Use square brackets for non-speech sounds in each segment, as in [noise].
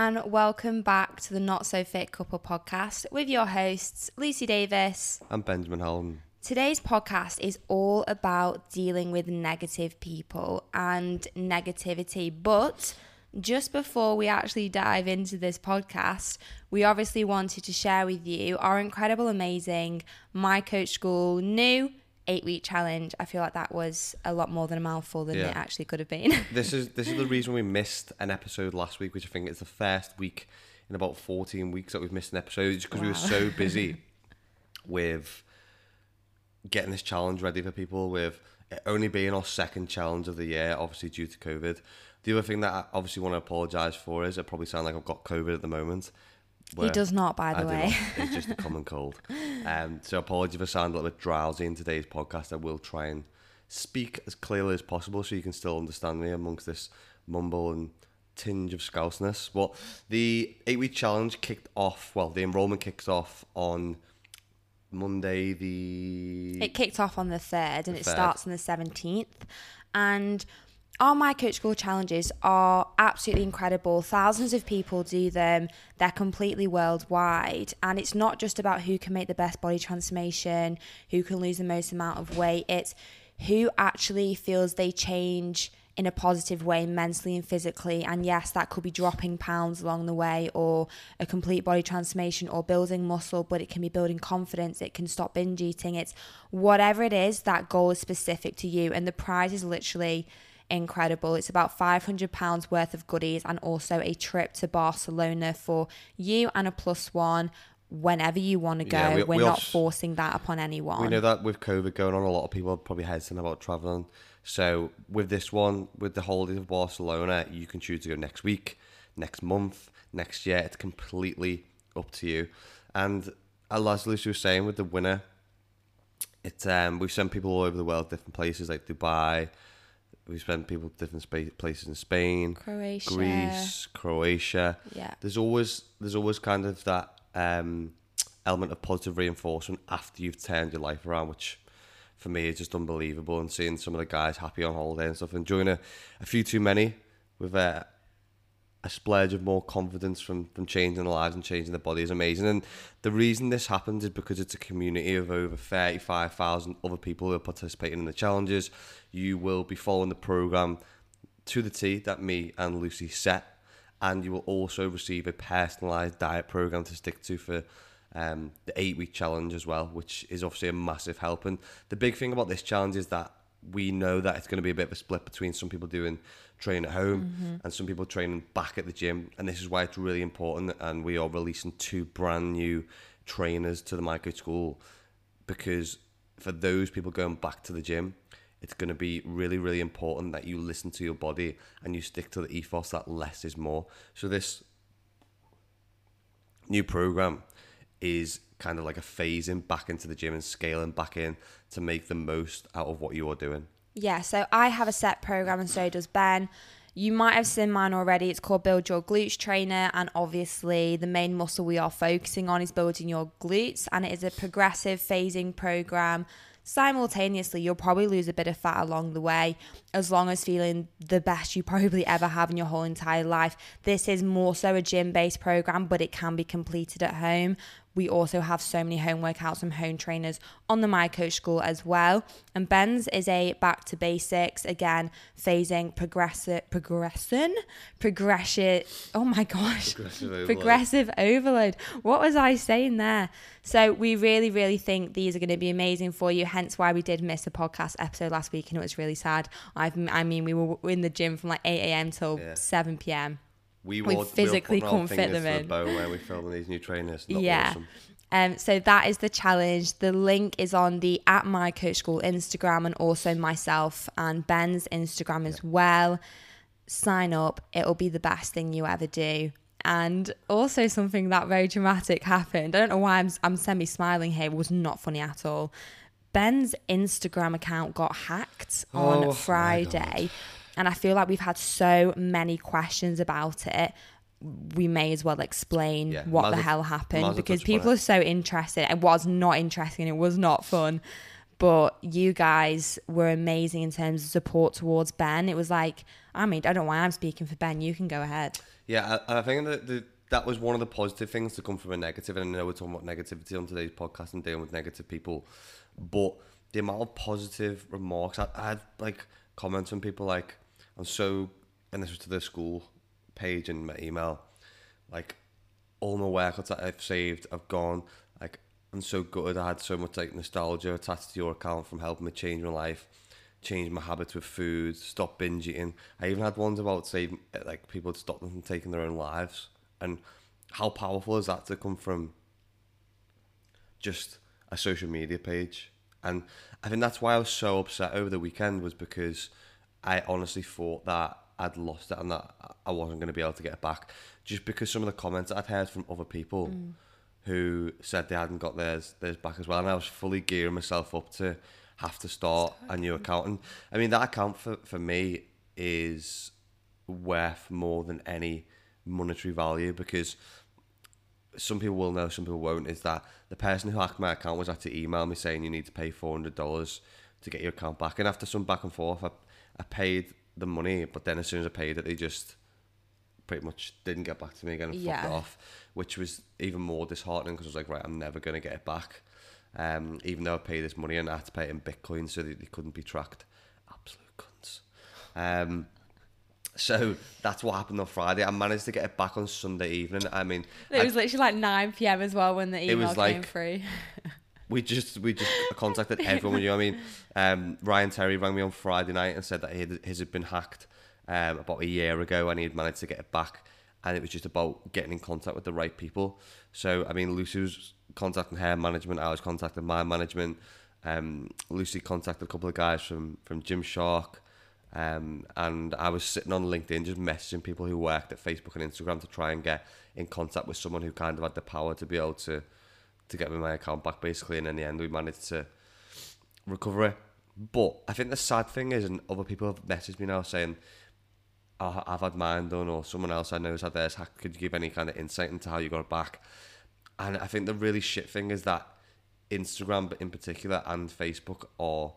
and welcome back to the Not So Fit Couple podcast with your hosts, Lucy Davis. I'm Benjamin Holm. Today's podcast is all about dealing with negative people and negativity. But just before we actually dive into this podcast, we obviously wanted to share with you our incredible, amazing My Coach School new eight week challenge. I feel like that was a lot more than a mouthful than Yeah. it actually could have been. This is this is the [laughs] reason we missed an episode last week, which I think is the first week in about 14 weeks that we've missed an episode, just because we were so [laughs] busy with getting this challenge ready for people. With it only being our second challenge of the year, obviously due to COVID. The other thing that I obviously want to apologise for is I probably sound like I've got COVID at the moment. He does not, by the do way. It's just a common cold. Um, so apologies if I sound a little bit drowsy in today's podcast. I will try and speak as clearly as possible so you can still understand me amongst this mumble and tinge of scouseness. But the eight week challenge kicked off, well, the enrollment kicks off on Monday the... It kicked off on the 3rd and The it 3rd. starts on the 17th. And our My Coach School challenges are absolutely incredible. Thousands of people do them, they're completely worldwide. And it's not just about who can make the best body transformation, who can lose the most amount of weight, it's who actually feels they change in a positive way mentally and physically. And yes that could be dropping pounds along the way or a complete body transformation or building muscle but it can be building confidence. It can stop binge eating. It's whatever it is that goal is specific to you. And the prize is literally incredible it's about 500 pounds worth of goodies and also a trip to barcelona for you and a plus one whenever you want to go Yeah, we- we're we not also- forcing that upon anyone We know that with COVID going on, a lot of people are probably hesitant about traveling. So with this one, with the holidays of Barcelona, you can choose to go next week, next month, next year. It's completely up to you. And as Lucy was saying, with the winner, it's um we've sent people all over the world, different places like Dubai. We've sent people different spa- places in Spain, croatia Greece, Croatia yeah there's always there's always kind of that um, element of positive reinforcement after you've turned your life around, which for me is just unbelievable. And seeing some of the guys happy on holiday and stuff, enjoying a, a few too many with a, a splurge of more confidence from from changing their lives and changing their body is amazing. And the reason this happens is because it's a community of over thirty five thousand other people who are participating in the challenges. You will be following the program to the T that me and Lucy set, and you will also receive a personalized diet program to stick to for um, the eight week challenge as well, which is obviously a massive help. And the big thing about this challenge is that we know that it's going to be a bit of a split between some people doing training at home mm-hmm. and some people training back at the gym, and this is why it's really important. And we are releasing two brand new trainers to the My Coach School because for those people going back to the gym, it's going to be really, really important that you listen to your body and you stick to the ethos that less is more. So this new program is kind of like a phasing back into the gym and scaling back in to make the most out of what you are doing. Yeah, so I have a set program and so does Ben. You might have seen mine already. It's called Build Your Glutes Trainer. And obviously, the main muscle we are focusing on is building your glutes. And it is a progressive phasing program. Simultaneously, you'll probably lose a bit of fat along the way, as long as feeling the best you probably ever have in your whole entire life. This is more so a gym based program, but it can be completed at home. We also have so many home workouts from home trainers on the My Coach School as well. And Ben's is a back to basics, again, phasing, progressive, progression, progression. Oh my gosh. Progressive overload. Progressive overload. What was I saying there? So we really, really think these are going to be amazing for you. Hence why we did miss a podcast episode last week, and it was really sad. I've, I mean, we were in the gym from like 8 a.m. till Yeah. 7 p.m. We, We were, physically we were couldn't putting our fit them in. the bow where we filming these new trainers. Yeah. Awesome. Um, so that is the challenge. The link is on the at my coach school Instagram and also myself and Ben's Instagram as well. Sign up. It'll be the best thing you ever do. And also something that very dramatic happened. I don't know why I'm, I'm semi smiling here. It was not funny at all. Ben's Instagram account got hacked on Oh, Friday. And I feel like we've had so many questions about it. We may as well explain Yeah, what the hell happened well because people are so interested. It was not interesting. It was not fun. But you guys were amazing in terms of support towards Ben. It was like, I mean, I don't know why I'm speaking for Ben. You can go ahead. Yeah, I, I think that the, that was one of the positive things to come from a negative. negative, and I know we're talking about negativity on today's podcast and dealing with negative people, but the amount of positive remarks I, I had like comments from people like I'm so, and this was to the school page in my email, like all my workouts that I've saved, I've gone like I'm so good. I had so much like nostalgia attached to your account from helping me change my life, change my habits with food, stop binge eating. I even had ones about saying like people to stop them from taking their own lives, and how powerful is that to come from just a social media page? And I think that's why I was so upset over the weekend was because I honestly thought that I'd lost it and that I wasn't going to be able to get it back. Just because some of the comments I'd heard from other people mm. who said they hadn't got theirs theirs back as well, and I was fully gearing myself up to have to start a new account. And I mean that account for for me is worth more than any monetary value because some people will know, some people won't. Is that the person who hacked my account was had to email me saying you need to pay four hundred dollars to get your account back, and after some back and forth, I, I paid the money, but then as soon as I paid it, they just pretty much didn't get back to me again and yeah. fucked off, which was even more disheartening because I was like, right, I'm never going to get it back. Um, even though I paid this money and I had to pay it in Bitcoin so that they couldn't be tracked. Absolute cunts. Um, so that's what happened on Friday. I managed to get it back on Sunday evening. I mean, it was I, literally like 9 p.m. as well when the email came like, through. [laughs] we just we just contacted everyone. You know what I mean? Um, Ryan Terry rang me on Friday night and said that his had been hacked um, about a year ago and he had managed to get it back. And it was just about getting in contact with the right people. So I mean, Lucy was contacting her management. I was contacting my management. Um, Lucy contacted a couple of guys from from Gymshark. Um, and I was sitting on LinkedIn just messaging people who worked at Facebook and Instagram to try and get in contact with someone who kind of had the power to be able to to get me my account back basically and in the end we managed to recover it. But I think the sad thing is and other people have messaged me now saying oh, I've had mine done or someone else I know has had theirs could you give any kind of insight into how you got it back? And I think the really shit thing is that Instagram in particular and Facebook are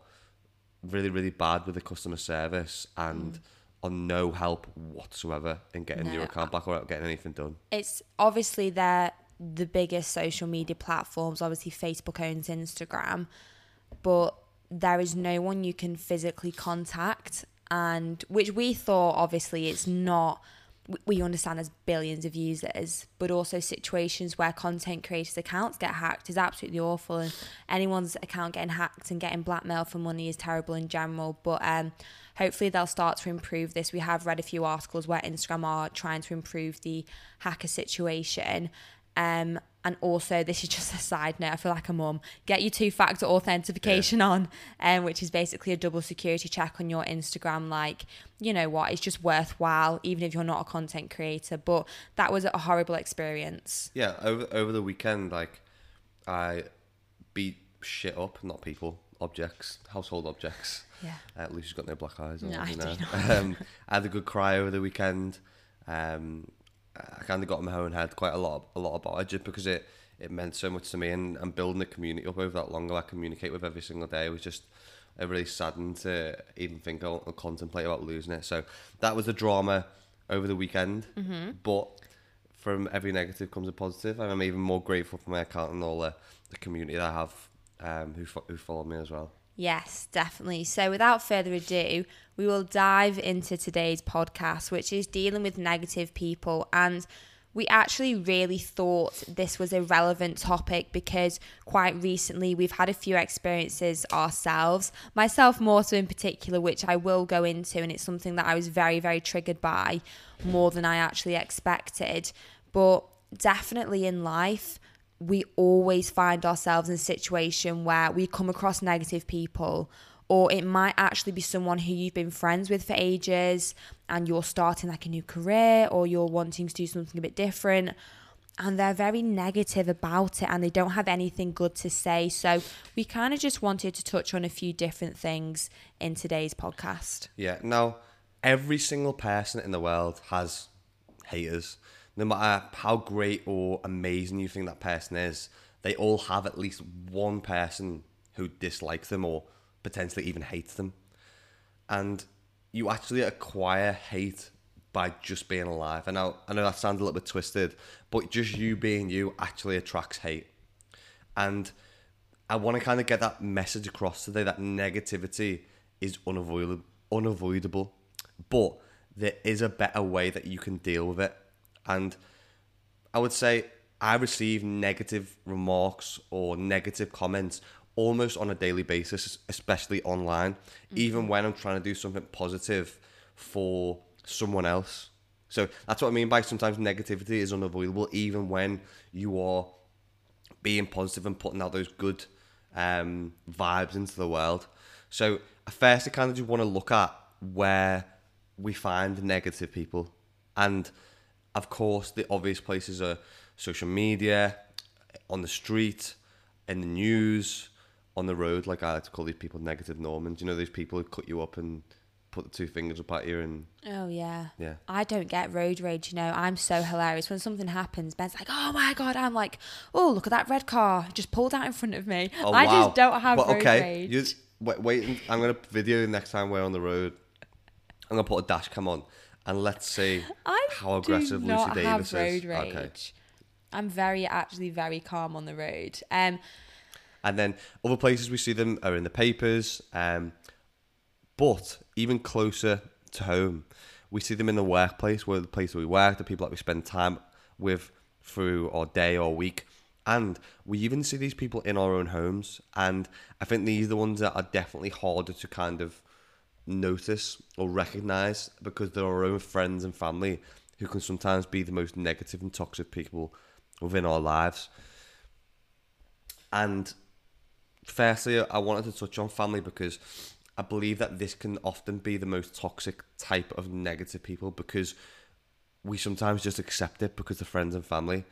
really, really bad with the customer service and mm. on no help whatsoever in getting no, your account back or getting anything done. It's obviously they're the biggest social media platforms. Obviously, Facebook owns Instagram, but there is no one you can physically contact. And which we thought, obviously, it's not we understand there's billions of users, but also situations where content creators' accounts get hacked is absolutely awful, and anyone's account getting hacked and getting blackmailed for money is terrible in general. But um, hopefully they'll start to improve this. We have read a few articles where Instagram are trying to improve the hacker situation, um, and also, this is just a side note. I feel like a mum. Get your two-factor authentication yeah. on, um, which is basically a double security check on your Instagram. Like, you know what? It's just worthwhile, even if you're not a content creator. But that was a horrible experience. Yeah, over over the weekend, like, I beat shit up. Not people, objects, household objects. Yeah. Uh, at least she's got no black eyes. No, I, you know. [laughs] um, I had a good cry over the weekend. Um, I kind of got in my own head quite a lot, a lot about it, just because it it meant so much to me, and, and building the community up over that long, I communicate with every single day It was just it really saddened to even think or, or contemplate about losing it. So that was the drama over the weekend, mm-hmm. but from every negative comes a positive, and I'm even more grateful for my account and all the, the community that I have um, who who follow me as well. Yes, definitely. So, without further ado, we will dive into today's podcast, which is dealing with negative people. And we actually really thought this was a relevant topic because quite recently we've had a few experiences ourselves, myself more so in particular, which I will go into. And it's something that I was very, very triggered by more than I actually expected. But definitely in life, we always find ourselves in a situation where we come across negative people or it might actually be someone who you've been friends with for ages and you're starting like a new career or you're wanting to do something a bit different and they're very negative about it and they don't have anything good to say. So we kind of just wanted to touch on a few different things in today's podcast. Yeah. Now, every single person in the world has haters no matter how great or amazing you think that person is, they all have at least one person who dislikes them or potentially even hates them. And you actually acquire hate by just being alive. And I know that sounds a little bit twisted, but just you being you actually attracts hate. And I want to kind of get that message across today that negativity is unavoidable, unavoidable, but there is a better way that you can deal with it. And I would say I receive negative remarks or negative comments almost on a daily basis, especially online, mm-hmm. even when I'm trying to do something positive for someone else. So that's what I mean by sometimes negativity is unavoidable, even when you are being positive and putting out those good um, vibes into the world. So first, I kind of just want to look at where we find negative people, and of course, the obvious places are social media, on the street, in the news, on the road. Like I like to call these people negative Normans. You know, these people who cut you up and put the two fingers up at you and oh yeah. Yeah. I don't get road rage you know. I'm so hilarious. When something happens ben's like oh my god i'm like oh look at that red car. Just pulled out in front of me. Oh, i wow. just don't have well, road okay. rage. You, wait, wait i'm gonna video next time we're on the road. I'm gonna put a dash cam on and let's see I how aggressive do not lucy davis have road is rage. okay i'm very actually very calm on the road um and then other places we see them are in the papers um but even closer to home, we see them in the workplace, where the place that we work, the people that we spend time with through our day or week. And we even see these people in our own homes. And I think these are the ones that are definitely harder to kind of notice or recognize because they're our own friends and family who can sometimes be the most negative and toxic people within our lives. And firstly, I wanted to touch on family because I believe that this can often be the most toxic type of negative people because we sometimes just accept it because they're friends and family.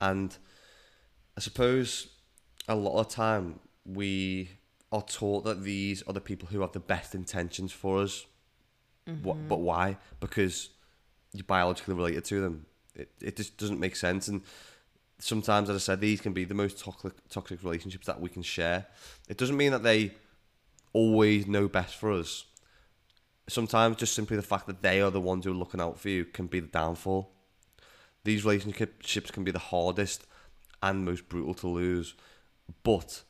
And I suppose a lot of time we are taught that these are the people who have the best intentions for us. Mm-hmm. What, but why? Because you're biologically related to them. It, it just doesn't make sense. And sometimes, as I said, these can be the most toxic, toxic relationships that we can share. It doesn't mean that they always know best for us. Sometimes just simply the fact that they are the ones who are looking out for you can be the downfall. These relationships can be the hardest and most brutal to lose, but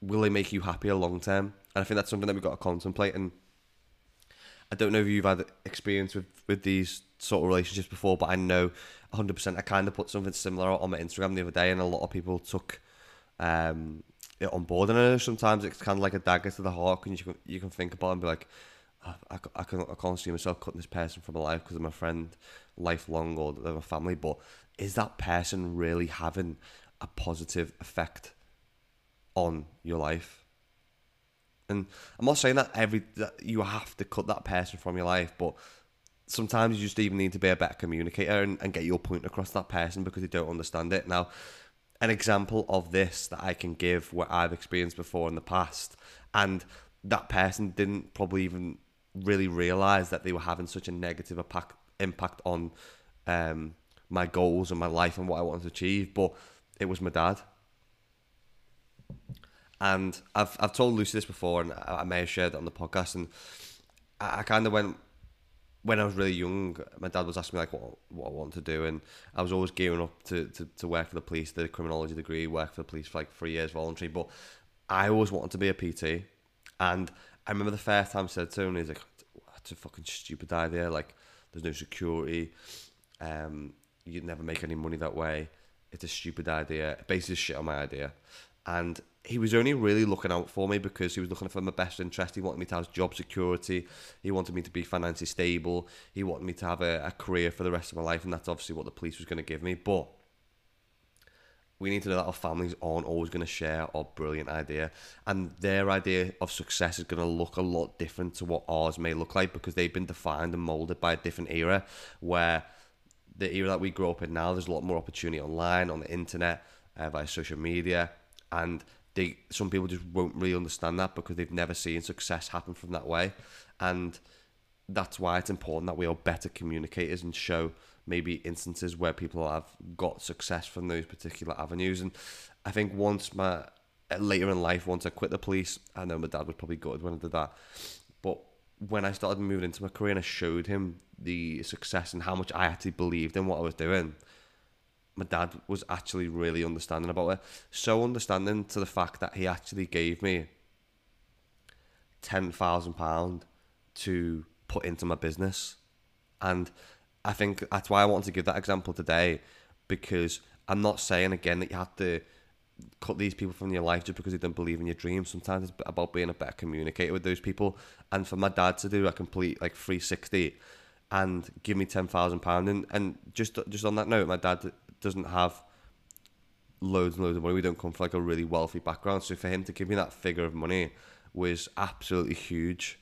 will they make you happier long term? And I think that's something that we've got to contemplate. And I don't know if you've had experience with, with these sort of relationships before, but I know 100%. I kind of put something similar on my Instagram the other day, and a lot of people took um, it on board. And I know sometimes it's kind of like a dagger to the heart, and you can you can think about and be like, oh, I, I, can, I can't see myself cutting this person from my life because I'm a friend, lifelong, or they're a family. But is that person really having a positive effect on your life? And I'm not saying that every that you have to cut that person from your life, but sometimes you just even need to be a better communicator and, and get your point across that person because they don't understand it. Now, an example of this that I can give where I've experienced before in the past, and that person didn't probably even really realize that they were having such a negative impact impact on um, my goals and my life and what I wanted to achieve. But it was my dad, and I've I've told Lucy this before, and I, I may have shared it on the podcast, and I, I kind of went when I was really young, my dad was asking me like what what I want to do, and I was always gearing up to, to, to work for the police, the criminology degree, work for the police for like three years voluntary. But I always wanted to be a PT, and I remember the first time I said to him, he's like, "That's a fucking stupid idea. Like, there's no security. Um, you'd never make any money that way. It's a stupid idea. Basically, shit on my idea." And he was only really looking out for me because he was looking for my best interest. He wanted me to have job security. He wanted me to be financially stable. He wanted me to have a, a career for the rest of my life, and that's obviously what the police was going to give me. But we need to know that our families aren't always going to share our brilliant idea, and their idea of success is going to look a lot different to what ours may look like because they've been defined and molded by a different era. Where the era that we grew up in now, there's a lot more opportunity online, on the internet, uh, via social media, and they some people just won't really understand that because they've never seen success happen from that way, and that's why it's important that we are better communicators and show maybe instances where people have got success from those particular avenues. And I think once my uh, later in life, once I quit the police, I know my dad was probably good when I did that, but when I started moving into my career and I showed him the success and how much I actually believed in what I was doing, my dad was actually really understanding about it. So understanding to the fact that he actually gave me ten thousand pound to put into my business, and I think that's why I wanted to give that example today because I'm not saying again that you have to cut these people from your life just because they don't believe in your dreams. Sometimes it's about being a better communicator with those people. And for my dad to do a complete like 360 and give me ten thousand pound and and just just on that note, my dad doesn't have loads and loads of money. We don't come from like a really wealthy background, so for him to give me that figure of money was absolutely huge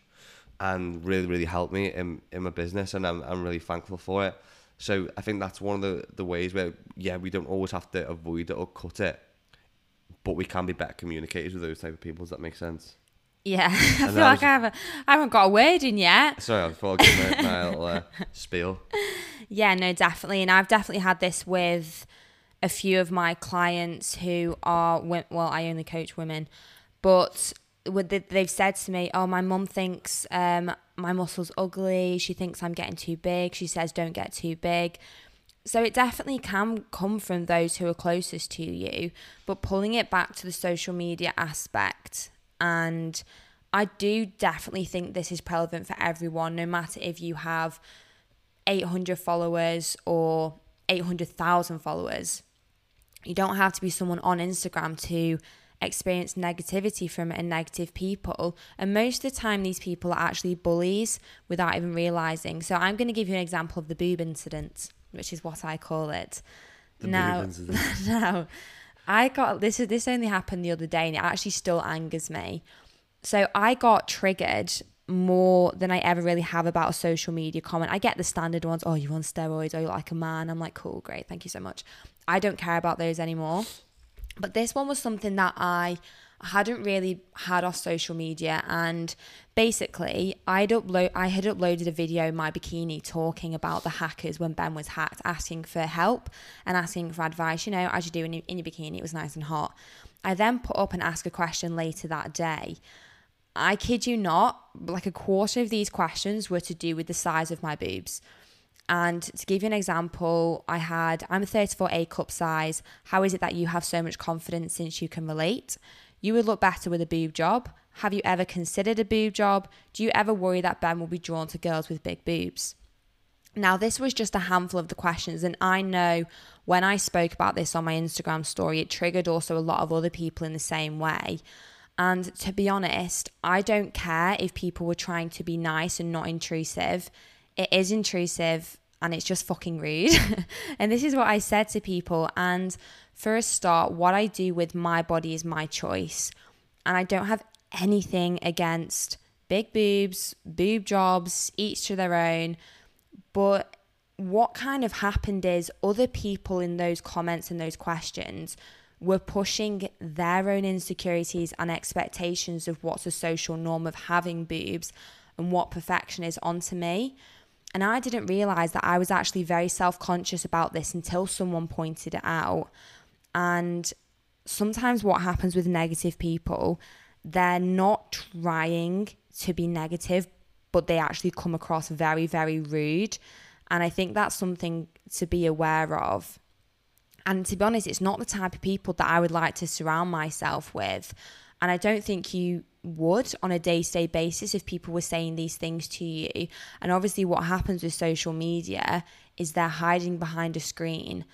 and really really helped me in in my business, and I'm I'm really thankful for it. So I think that's one of the the ways where yeah we don't always have to avoid it or cut it, but we can be better communicators with those type of people. Does that make sense? Yeah, [laughs] I feel like I haven't, I haven't got a word in yet. Sorry, I thought I'd give my, my [laughs] little uh, spiel. Yeah, no, definitely. And I've definitely had this with a few of my clients who are, well, I only coach women, but they've said to me, oh, my mum thinks um, my muscle's ugly. She thinks I'm getting too big. She says, don't get too big. So it definitely can come from those who are closest to you, but pulling it back to the social media aspect and I do definitely think this is relevant for everyone, no matter if you have 800 followers or 800,000 followers. You don't have to be someone on Instagram to experience negativity from and negative people. And most of the time, these people are actually bullies without even realizing. So, I'm going to give you an example of the boob incident, which is what I call it. The now, [laughs] now, I got this. This only happened the other day, and it actually still angers me. So I got triggered more than I ever really have about a social media comment. I get the standard ones. Oh, you're on steroids? Oh, you're like a man? I'm like, cool, great, thank you so much. I don't care about those anymore. But this one was something that I hadn't really had off social media and basically I'd upload I had uploaded a video in my bikini talking about the hackers when Ben was hacked asking for help and asking for advice you know as you do in, in your bikini it was nice and hot I then put up and ask a question later that day I kid you not like a quarter of these questions were to do with the size of my boobs and to give you an example, I had, I'm a 34 A cup size. How is it that you have so much confidence since you can relate? You would look better with a boob job. Have you ever considered a boob job? Do you ever worry that Ben will be drawn to girls with big boobs? Now, this was just a handful of the questions, and I know when I spoke about this on my Instagram story, it triggered also a lot of other people in the same way. And to be honest, I don't care if people were trying to be nice and not intrusive. It is intrusive and it's just fucking rude. [laughs] and this is what I said to people. And for a start, what I do with my body is my choice. And I don't have anything against big boobs, boob jobs, each to their own. But what kind of happened is other people in those comments and those questions were pushing their own insecurities and expectations of what's a social norm of having boobs and what perfection is onto me. And I didn't realize that I was actually very self conscious about this until someone pointed it out. And sometimes what happens with negative people, they're not trying to be negative, but they actually come across very, very rude. And I think that's something to be aware of. And to be honest, it's not the type of people that I would like to surround myself with. And I don't think you would on a day to day basis if people were saying these things to you. And obviously, what happens with social media is they're hiding behind a screen.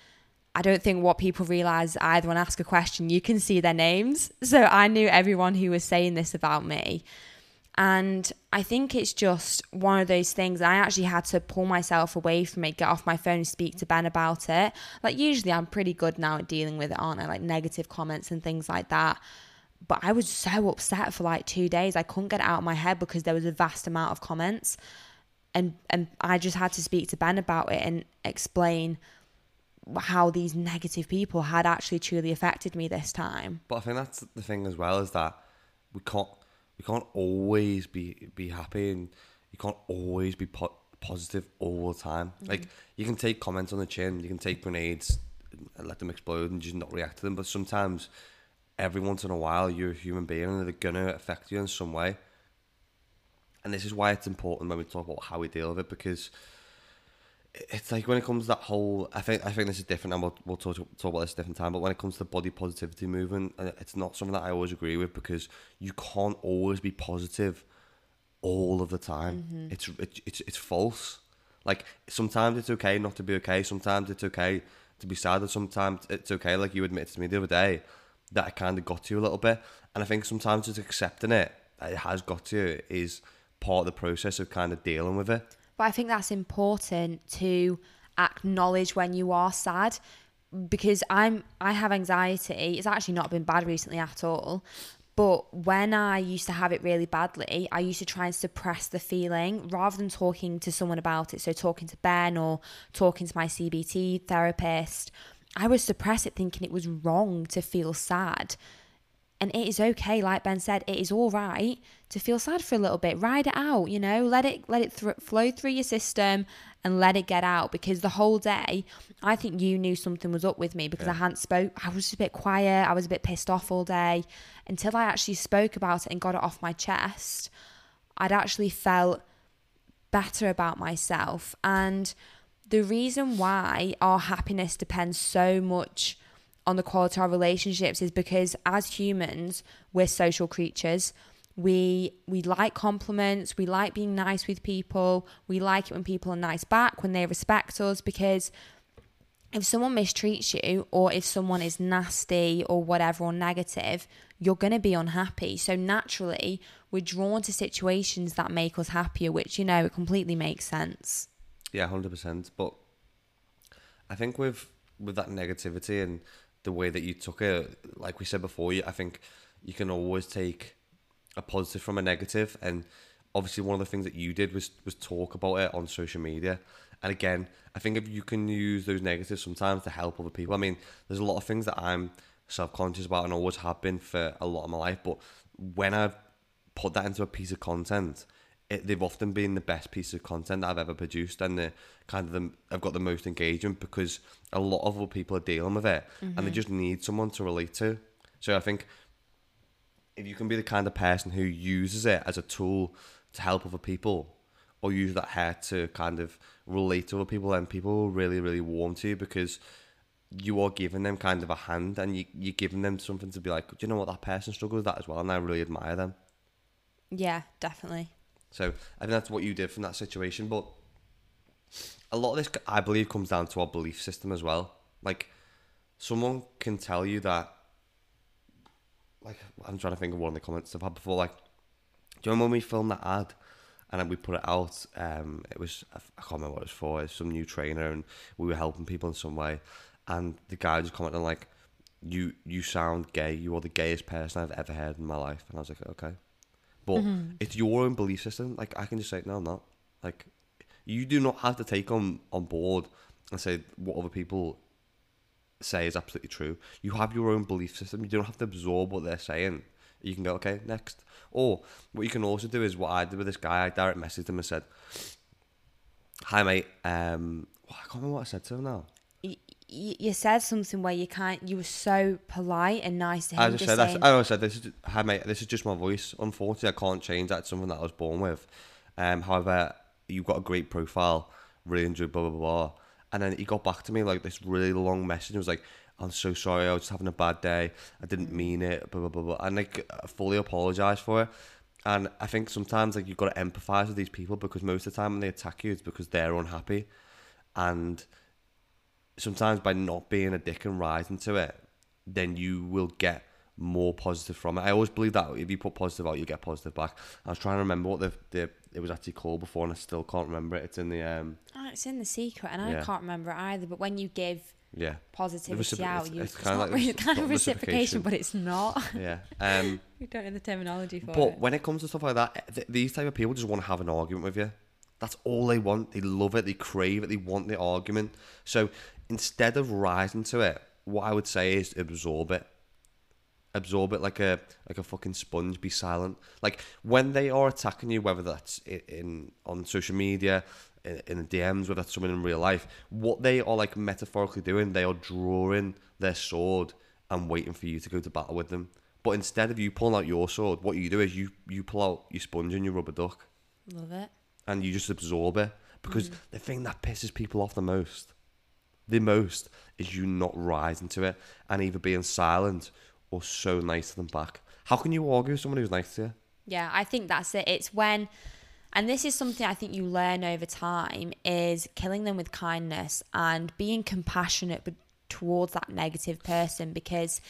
I don't think what people realize either when I ask a question, you can see their names. [laughs] So I knew everyone who was saying this about me. And I think it's just one of those things. I actually had to pull myself away from it, get off my phone, and speak to Ben about it. Like, usually I'm pretty good now at dealing with it, aren't I? Like, negative comments and things like that. But I was so upset for like two days. I couldn't get it out of my head because there was a vast amount of comments. And, and I just had to speak to Ben about it and explain how these negative people had actually truly affected me this time. But I think that's the thing as well is that we can't we can't always be be happy and you can't always be po- positive all the time. Mm-hmm. Like you can take comments on the chin, you can take grenades and let them explode and just not react to them. But sometimes every once in a while you're a human being and they're gonna affect you in some way. and this is why it's important when we talk about how we deal with it because it's like when it comes to that whole I think I think this is different and we'll, we'll talk, talk about this a different time but when it comes to the body positivity movement uh, it's not something that I always agree with because you can't always be positive all of the time. Mm-hmm. it's it, it's it's false. Like sometimes it's okay not to be okay sometimes it's okay to be sad and sometimes it's okay like you admitted to me the other day that it kind of got to you a little bit. And I think sometimes just accepting it that it has got to you is part of the process of kind of dealing with it But I think that's important to acknowledge when you are sad because I'm I have anxiety. It's actually not been bad recently at all. But when I used to have it really badly, I used to try and suppress the feeling rather than talking to someone about it. So talking to Ben or talking to my CBT therapist, I would suppress it thinking it was wrong to feel sad. And it is okay, like Ben said, it is all right to feel sad for a little bit. Ride it out, you know, let it let it thr flow through your system and let it get out. Because the whole day, I think you knew something was up with me because I hadn't spoke. I was just a bit quiet. I was a bit pissed off all day until I actually spoke about it and got it off my chest. I'd actually felt better about myself. And the reason why our happiness depends so much on the quality of our relationships is because as humans, we're social creatures. We we like compliments, we like being nice with people, we like it when people are nice back, when they respect us because if someone mistreats you or if someone is nasty or whatever or negative, you're going to be unhappy. So naturally, we're drawn to situations that make us happier, which you know, it completely makes sense. Yeah, hundred percent. But I think with with that negativity and the way that you took it, like we said before, I think you can always take a positive from a negative, and obviously one of the things that you did was was talk about it on social media. And again, I think if you can use those negatives sometimes to help other people. I mean, there's a lot of things that I'm self conscious about and always have been for a lot of my life, but when I've put that into a piece of content, it, they've often been the best piece of content that I've ever produced, and the kind of I've got the most engagement because a lot of other people are dealing with it, and they mm-hmm. just need someone to relate to. So I think if you can be the kind of person who uses it as a tool to help other people, or use that hair to kind of relate to other people, then people will really, really warm to you because you are giving them kind of a hand, and you you're giving them something to be like, do you know what that person struggled with that as well, and I really admire them. Yeah, definitely. So I think that's what you did from that situation. But a lot of this, I believe, comes down to our belief system as well. Like, someone can tell you that, like, I'm trying to think of one of the comments I've had before. Like, do you remember when we filmed that ad and we put it out? Um, it was, I can't remember what it was for, it's some new trainer, and we were helping people in some way. And the guy just commented, like, you, you sound gay. You are the gayest person I've ever heard in my life. And I was like, okay. But it's your own belief system. Like I can just say, no, I'm not. Like you do not have to take on on board and say what other people say is absolutely true. You have your own belief system. You don't have to absorb what they're saying. You can go, okay, next. Or what you can also do is what I did with this guy. I direct messaged him and said, "Hi, mate. Um, I can't remember what I said to him now. You said something where you can't. You were so polite and nice to him. I just said, saying, I always said, this is, hi mate, this is just my voice. Unfortunately, I can't change that. It's something that I was born with. Um, however, you've got a great profile. Really enjoyed blah, blah, blah. And then he got back to me like this really long message. It was like, I'm so sorry. I was just having a bad day. I didn't mean it. Blah, blah, blah, blah. And like, I fully apologise for it. And I think sometimes like you've got to empathise with these people because most of the time when they attack you, it's because they're unhappy. And sometimes by not being a dick and rising to it, then you will get more positive from it. I always believe that if you put positive out, you get positive back. I was trying to remember what the, the it was actually called before, and I still can't remember it. It's in the um Oh, it's in the secret, and I can't remember it either. But when you give yeah positivity recipro- out, it's- you it's it's, kinda like really kind of reciprocation, reciprocation. but it's not. [laughs] yeah um. [laughs] we don't know the terminology for But it. But when it comes to stuff like that, th- these type of people just want to have an argument with you. That's all they want. They love it. They crave it. They want the argument. So instead of rising to it, what I would say is absorb it. Absorb it like a like a fucking sponge. Be silent. Like when they are attacking you, whether that's in, in on social media, in, in the DMs, whether that's someone in real life, what they are like metaphorically doing, they are drawing their sword and waiting for you to go to battle with them. But instead of you pulling out your sword, what you do is you you pull out your sponge and you rub a duck. Love it. And you just absorb it because mm. the thing that pisses people off the most the most is you not rising to it and either being silent or so nice to them back how can you argue with someone who's nice to you Yeah, I think that's it. It's when, and this is something I think you learn over time, is killing them with kindness and being compassionate but towards that negative person. Because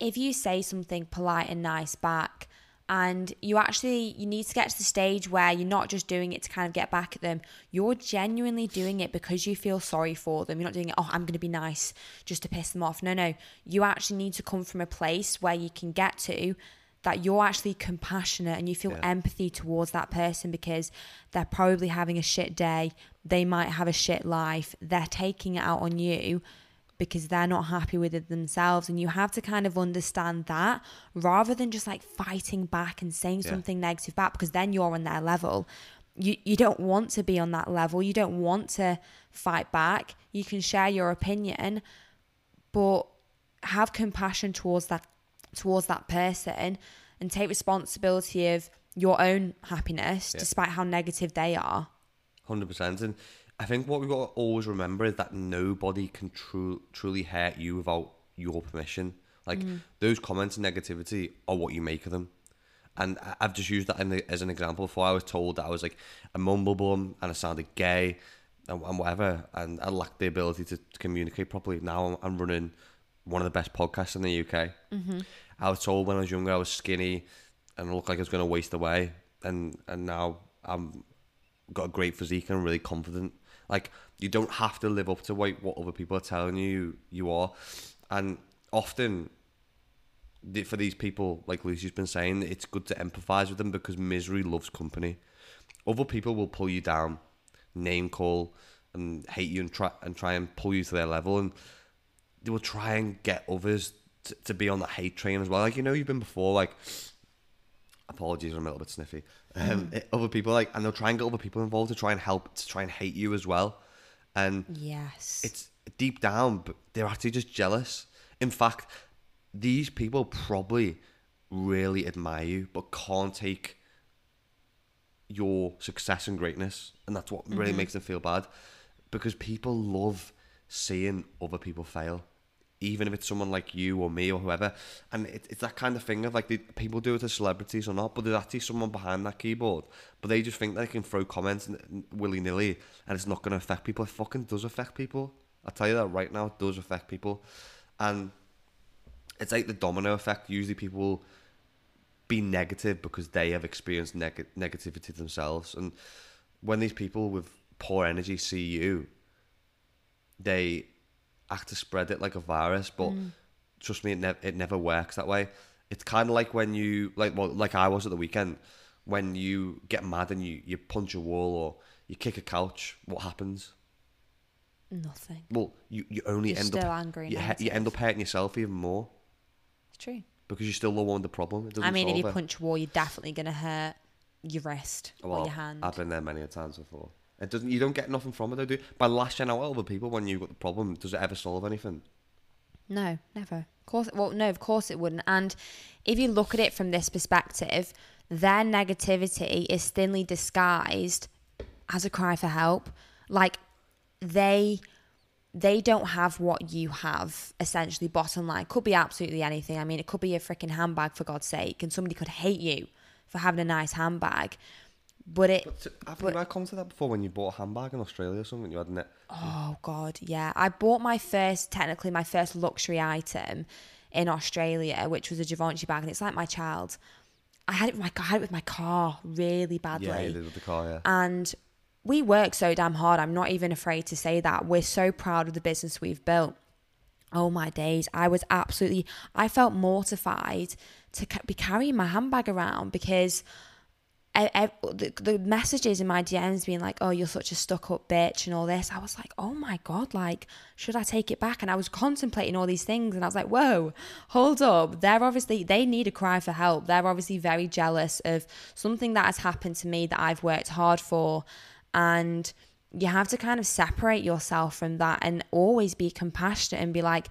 if you say something polite and nice back, and you actually you need to get to the stage where you're not just doing it to kind of get back at them. You're genuinely doing it because you feel sorry for them. You're not doing it oh i'm going to be nice just to piss them off. No no. You actually need to come from a place where you can get to that you're actually compassionate and you feel Yeah. empathy towards that person because they're probably having a shit day. They might have a shit life. They're taking it out on you because they're not happy with it themselves. And you have to kind of understand that rather than just like fighting back and saying Yeah. something negative back because then you're on their level. You you don't want to be on that level. You don't want to fight back. You can share your opinion but have compassion towards that towards that person and take responsibility of your own happiness Yeah. despite how negative they are. Hundred percent, and I think what we've got to always remember is that nobody can tru- truly hurt you without your permission. Like those comments and negativity are what you make of them, and I've just used that in the, as an example. Before I was told that I was like a mumble bum and I sounded gay and, and whatever, and I lacked the ability to, to communicate properly. Now I'm, I'm running one of the best podcasts in the UK. Mm-hmm. I was told when I was younger I was skinny and I looked like I was going to waste away, and and now I'm got a great physique and I'm really confident. Like you don't have to live up to what, what other people are telling you you are, and often for these people, like Lucy's been saying, it's good to empathise with them because misery loves company. Other people will pull you down, name call, and hate you and try and try and pull you to their level, and they will try and get others to, to be on the hate train as well. Like you know, you've been before, like apologies, I'm a little bit sniffy. Um, it- other people like, and they'll try and get other people involved to try and help, to try and hate you as well. And yes it's deep down, but they're actually just jealous. In fact, these people probably really admire you, but can't take your success and greatness, and that's what really mm-hmm. makes them feel bad, because people love seeing other people fail, even if it's someone like you or me or whoever. And it, it's that kind of thing of like the, people do it to celebrities or not, but there's actually someone behind that keyboard, but they just think they can throw comments willy nilly, and it's not going to affect people. It fucking does affect people. I tell you that right now, it does affect people, and it's like the domino effect. Usually, people be negative because they have experienced neg- negativity themselves, and when these people with poor energy see you, they act to spread it like a virus. But mm. trust me, it, ne- it never works that way. It's kind of like when you like well, like I was at the weekend when you get mad and you you punch a wall or you kick a couch. What happens? nothing Well, you, you only You're end still up angry You, you end up hurting yourself even more it's true because you're still the one with the problem. It doesn't I mean, if you it. punch a wall, you're definitely going to hurt your wrist well, or your hand. I've been there many a times before. It doesn't. You don't get nothing from it, though, do you? By lashing out at other people when you've got the problem, does it ever solve anything? No, never. Of course, well, no, of course it wouldn't. And if you look at it from this perspective, their negativity is thinly disguised as a cry for help. Like they they don't have what you have essentially bottom line could be absolutely anything i mean it could be a freaking handbag for god's sake and somebody could hate you for having a nice handbag but it But you not come to that before when you bought a handbag in Australia or something? You hadn't it? Oh god, yeah. I bought my first, technically my first luxury item in Australia, which was a Givenchy bag, and it's like my child. I had it with my, I had it with my car really badly, Yeah, you did with the car, yeah. and we work so damn hard. I'm not even afraid to say that. We're so proud of the business we've built. Oh my days, I was absolutely. I felt mortified to be carrying my handbag around because I, I, the, the messages in my DMs being like, "Oh, you're such a stuck-up bitch" and all this. I was like, "Oh my god, like, should I take it back?" And I was contemplating all these things, and I was like, "Whoa, hold up! They're obviously they need a cry for help. They're obviously very jealous of something that has happened to me that I've worked hard for, and." You have to kind of separate yourself from that and always be compassionate and be like,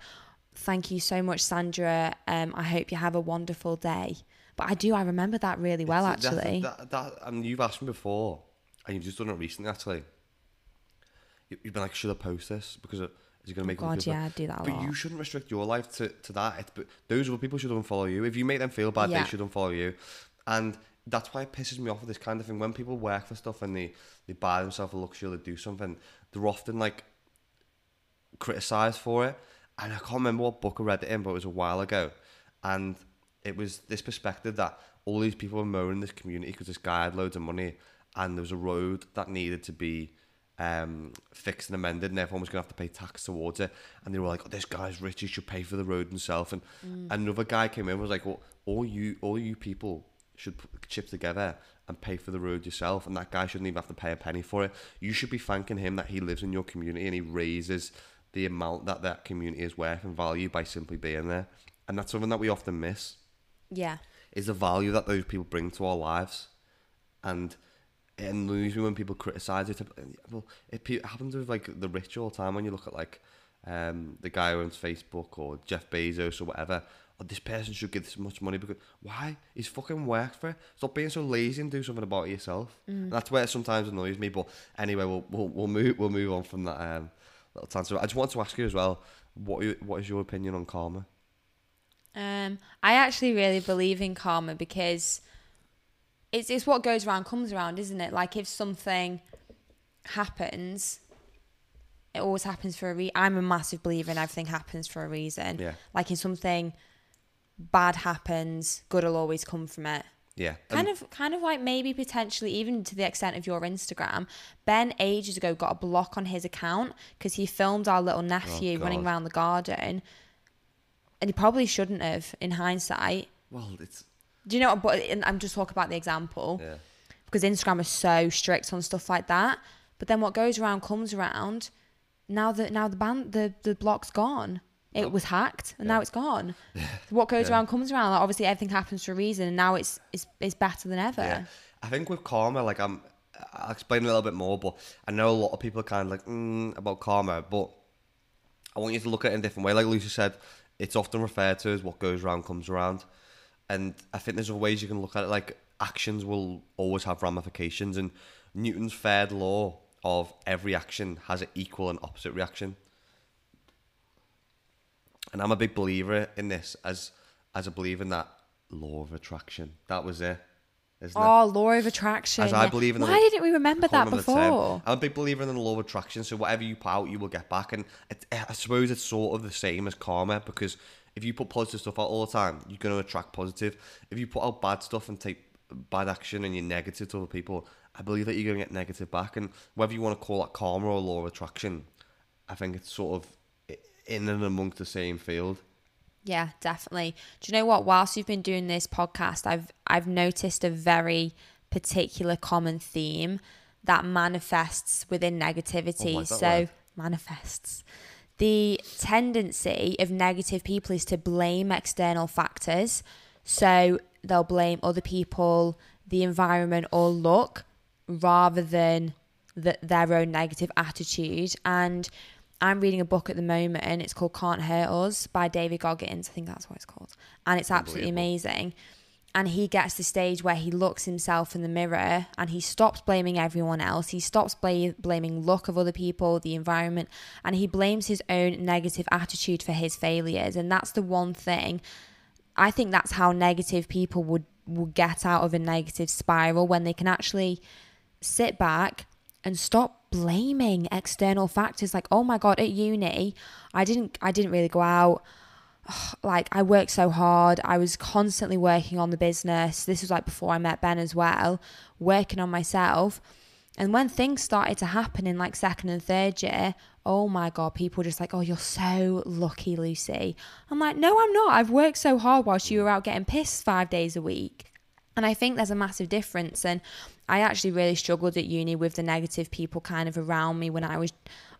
Thank you so much, Sandra. Um, I hope you have a wonderful day. But I do. I remember that really well, That's- actually. That, that, and you've asked me before, and you've just done it recently, actually. You- You've been like, should I post this? Because it- is it going to oh make other God, yeah, I do that But lot. you shouldn't restrict your life to, to that. It's, but those other people should unfollow you. If you make them feel bad, Yeah. they should unfollow you. And that's why it pisses me off with this kind of thing. When people work for stuff and they, they buy themselves a luxury to do something, they're often like criticised for it. And I can't remember what book I read it in, but it was a while ago. And it was this perspective that all these people were moaning this community because this guy had loads of money and there was a road that needed to be um, fixed and amended and everyone was going to have to pay tax towards it. And they were like, oh, this guy's rich, he should pay for the road himself. And another guy came in and was like, well, all you, all you people should chip together and pay for the road yourself. And that guy shouldn't even have to pay a penny for it. You should be thanking him that he lives in your community and he raises the amount that that community is worth and value by simply being there. And that's something that we often miss yeah. is the value that those people bring to our lives. And it annoys me when people criticize it. Well, it, it happens with like the rich all the time. When you look at like um, the guy who owns Facebook or Jeff Bezos or whatever, oh, this person should get this much money because why? He's fucking worked for it. Stop being so lazy and do something about it yourself. And that's where it sometimes annoys me. But anyway, we'll we'll, we'll move we'll move on from that um, little tangent. I just want to ask you as well. What you- what is your opinion on karma? Um, I actually really believe in karma because it's it's what goes around comes around, isn't it? Like if something happens, it always happens for a reason. I'm a massive believer in everything happens for a reason. Yeah. Like if something bad happens, good will always come from it. Yeah, Kind of, kind of like maybe potentially even to the extent of your Instagram. Ben ages ago got a block on his account because he filmed our little nephew running Oh, God. around the garden, and he probably shouldn't have. In hindsight, well, it's do you know? what? But and I'm just talking about the example yeah. because Instagram is so strict on stuff like that. But then what goes around comes around. Now that now the band the the block's gone. It was hacked and now it's gone. [laughs] What goes Yeah. around comes around. Like obviously everything happens for a reason, and now it's it's it's better than ever. Yeah. I think with karma, like I'm, I'll explain a little bit more, but I know a lot of people are kind of like mm, about karma, but I want you to look at it in a different way. Like Lucy said, it's often referred to as what goes around comes around, and I think there's ways you can look at it. Like actions will always have ramifications, and Newton's third law of every action has an equal and opposite reaction. And I'm a big believer in this as as a believer in that law of attraction. That was it, isn't it? Oh, law of attraction. As I believe in the- Why didn't we remember that remember the term. before? I'm a big believer in the law of attraction. So whatever you put out, you will get back. And it, eh, I suppose it's sort of the same as karma because if you put positive stuff out all the time, you're going to attract positive. If you put out bad stuff and take bad action and you're negative to other people, I believe that you're going to get negative back. And whether you want to call that karma or law of attraction, I think it's sort of in and amongst the same field. Yeah, definitely. Do you know what? Whilst you've been doing this podcast, I've I've noticed a very particular common theme that manifests within negativity. Oh, so word. manifests. The tendency of negative people is to blame external factors. So they'll blame other people, the environment, or luck rather than the, their own negative attitude. And I'm reading a book at the moment and it's called Can't Hurt Us by David Goggins. I think that's what it's called. And it's absolutely amazing. And he gets to the stage where he looks himself in the mirror and he stops blaming everyone else. He stops bla- blaming luck of other people, the environment, and he blames his own negative attitude for his failures. And that's the one thing I think that's how negative people would, would get out of a negative spiral when they can actually sit back and stop blaming external factors like oh my god at uni I didn't I didn't really go out [sighs] like I worked so hard I was constantly working on the business this was like before I met Ben as well working on myself and when things started to happen in like second and third year, oh my God, people just like, oh, you're so lucky, Lucy. I'm like, no, I'm not. I've worked so hard whilst you were out getting pissed five days a week. And I think there's a massive difference. And I actually really struggled at uni with the negative people kind of around me when I was.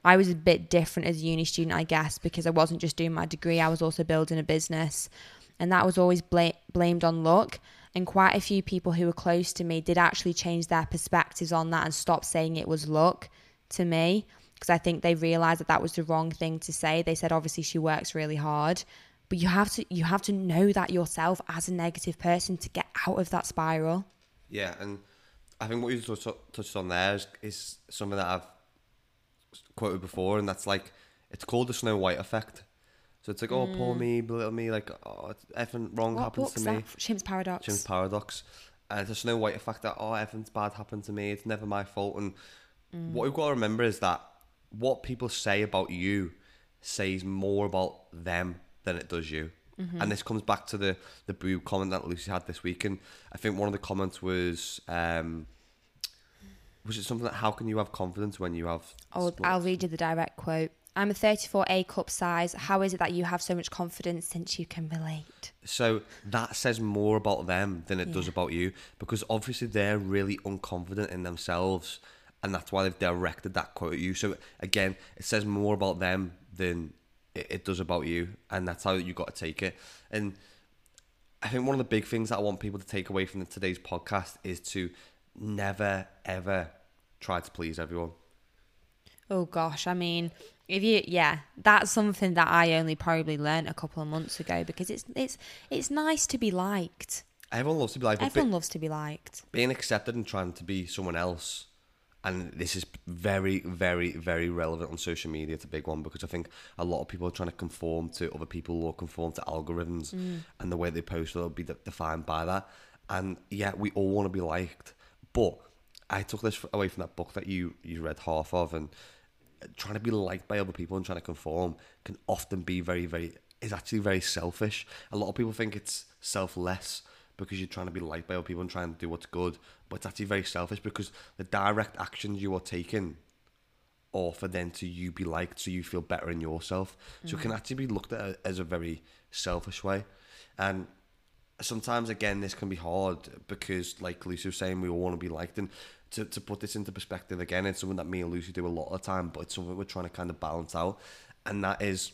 I was a bit different as a uni student, I guess, because I wasn't just doing my degree, I was also building a business. And that was always bla- blamed on luck. And quite a few people who were close to me did actually change their perspectives on that and stop saying it was luck to me. Because I think they realised that that was the wrong thing to say. They said, obviously, she works really hard. but you have to you have to know that yourself as a negative person to get out of that spiral. Yeah, and I think what you touched touched on there is, is something that I've quoted before, and that's like it's called the Snow White effect. So it's like, oh, poor mm. me, belittle me, like, oh, everything wrong What happens to me. Chimps Paradox. Jim's paradox. And it's a Snow White effect that, oh, everything's bad happened to me. It's never my fault. And what mm. we've got to remember is that what people say about you says more about them than it does you. And this comes back to the the boo comment that Lucy had this week. And I think one of the comments was, um, was it something that how can you have confidence when you have? Oh, sports? I'll read you the direct quote. I'm a 34A cup size. How is it that you have so much confidence since you can relate? So that says more about them than it does about you because obviously they're really unconfident in themselves and that's why they've directed that quote at you. So again, it says more about them than it, it does about you and that's how you got to take it. And I think one of the big things that I want people to take away from today's podcast is to never ever try to please everyone. Oh gosh, I mean, if you yeah, that's something that I only probably learned a couple of months ago because it's it's it's nice to be liked. Everyone loves to be liked. Everyone loves to be liked. being accepted and trying to be someone else and this is very very very relevant on social media it's a big one because i think a lot of people are trying to conform to other people or conform to algorithms mm. and the way they post will be de- defined by that. And yeah we all want to be liked but i took this away from that book that you you read half of and uh, trying to be liked by other people and trying to conform can often be very very is actually very selfish. A lot of people think it's selfless because you're trying to be liked by other people and trying to do what's good but it's actually very selfish because the direct actions you are taking are for then to you be liked so you feel better in yourself. So it can mm-hmm. actually be looked at as a very selfish way. And sometimes again this can be hard because like Lucy was saying we all want to be liked. And to, to put this into perspective again it's something that me and Lucy do a lot of the time but it's something we're trying to kind of balance out. And that is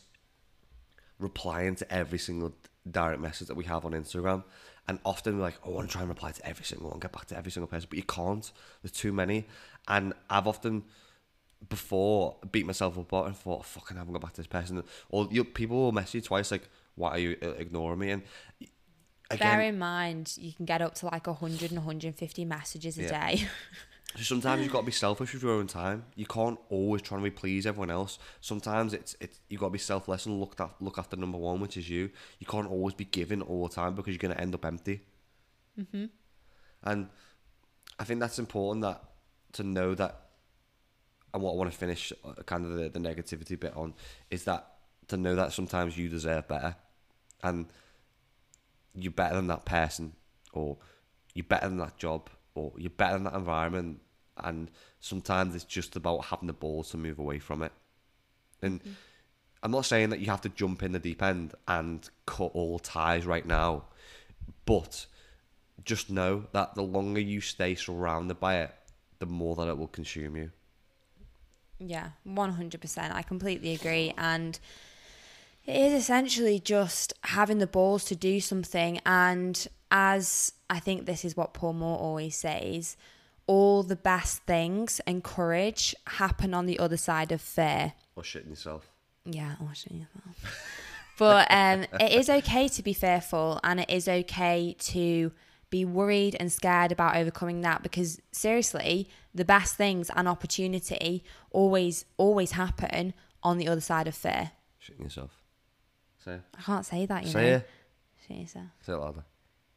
replying to every single direct message that we have on Instagram and often we're like I want to try and reply to every single one get back to every single person but you can't there's too many and I've often before beat myself up and thought "Oh, fucking I haven't got back to this person or you, people will message you twice like why are you uh, ignoring me and again Bear in mind, you can get up to like 100 and 150 messages a Yeah. day. [laughs] So sometimes you've got to be selfish with your own time. You can't always try and please everyone else. Sometimes it's it's you've got to be selfless and look at look after number one, which is you. You can't always be giving all the time because you're going to end up empty. Mm-hmm. And I think that's important that to know that. And what I want to finish uh, kind of the, the negativity bit on is that to know that sometimes you deserve better, and you're better than that person, or you're better than that job, or you're better in that environment. And sometimes it's just about having the balls to move away from it. And mm-hmm. I'm not saying that you have to jump in the deep end and cut all ties right now, but just know that the longer you stay surrounded by it, the more that it will consume you. Yeah, 100%. I completely agree. And it is essentially just having the balls to do something. And as I think this is what Paul Moore always says, all the best things and courage happen on the other side of fear. Or shitting yourself. Yeah, oh, shit, yeah. but um, it is okay to be fearful and it is okay to be worried and scared about overcoming that because seriously, the best things and opportunity always, always happen on the other side of fear. Shitting yourself. Say it. I can't say that, you Say know. it. Shit yourself. Say it louder.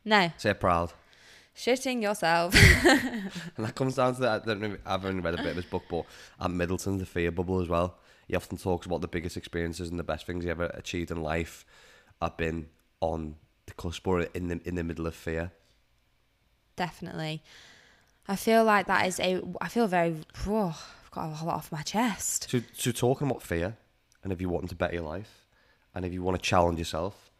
No, Say it proud. shitting yourself. And [laughs] that comes down to that. I don't know, I've only read a bit of his book, but Ant Middleton, the fear bubble as well. He often talks about the biggest experiences and the best things he ever achieved in life have been on the cusp or in the in the middle of fear. Definitely. I feel like that is a. I feel very. Oh, I've got a lot off my chest. So, so talking about fear, and if you want to better your life, and if you want to challenge yourself,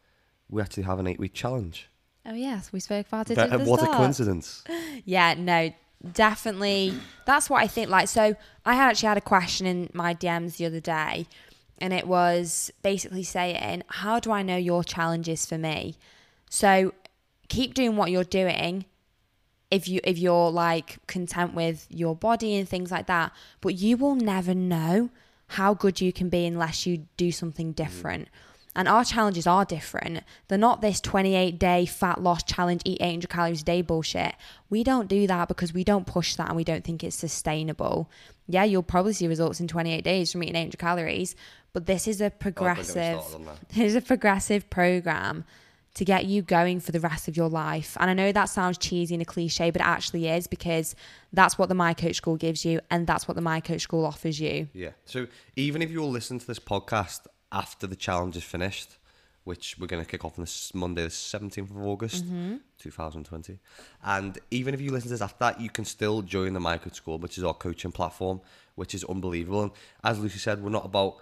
we actually have an eight-week challenge. Oh yes, we spoke about it. But, at the what a coincidence! [laughs] Yeah, no, definitely. That's what I think. Like, so I had actually had a question in my DMs the other day, and it was basically saying, "How do I know your challenges for me?" So keep doing what you're doing. If you if you're like content with your body and things like that, but you will never know how good you can be unless you do something different. And our challenges are different. They're not this 28 day fat loss challenge, eat 800 calories a day bullshit. We don't do that because we don't push that and we don't think it's sustainable. Yeah, you'll probably see results in 28 days from eating 800 calories, but this is a progressive, [laughs] this is a progressive program to get you going for the rest of your life. And I know that sounds cheesy and a cliche, but it actually is because that's what the My Coach School gives you and that's what the My Coach School offers you. Yeah. So even if you'll listen to this podcast after the challenge is finished, which we're going to kick off on this Monday, the 17th of August, mm-hmm. 2020. And even if you listen to this after that, you can still join the My Coach School, which is our coaching platform, which is unbelievable. And as Lucy said, we're not about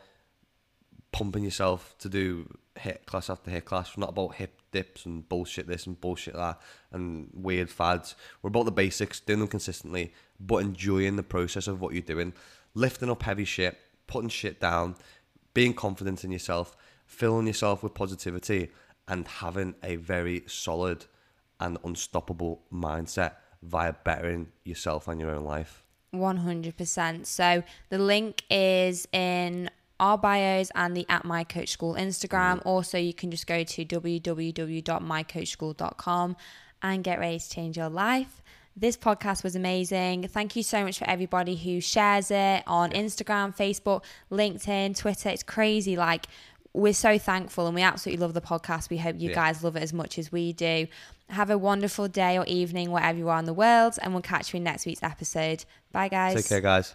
pumping yourself to do HIIT class after HIIT class. We're not about hip dips and bullshit this and bullshit that and weird fads. We're about the basics, doing them consistently, but enjoying the process of what you're doing, lifting up heavy shit, putting shit down, being confident in yourself, filling yourself with positivity, and having a very solid and unstoppable mindset via bettering yourself and your own life. 100%. So the link is in our bios and the at my coach school Instagram. Mm-hmm. Also, you can just go to www.mycoachschool.com and get ready to change your life. This podcast was amazing. Thank you so much for everybody who shares it on Instagram, Facebook, LinkedIn, Twitter. It's crazy. Like, we're so thankful and we absolutely love the podcast. We hope you yeah. guys love it as much as we do. Have a wonderful day or evening wherever you are in the world, and we'll catch you in next week's episode. Bye, guys. Take care, guys.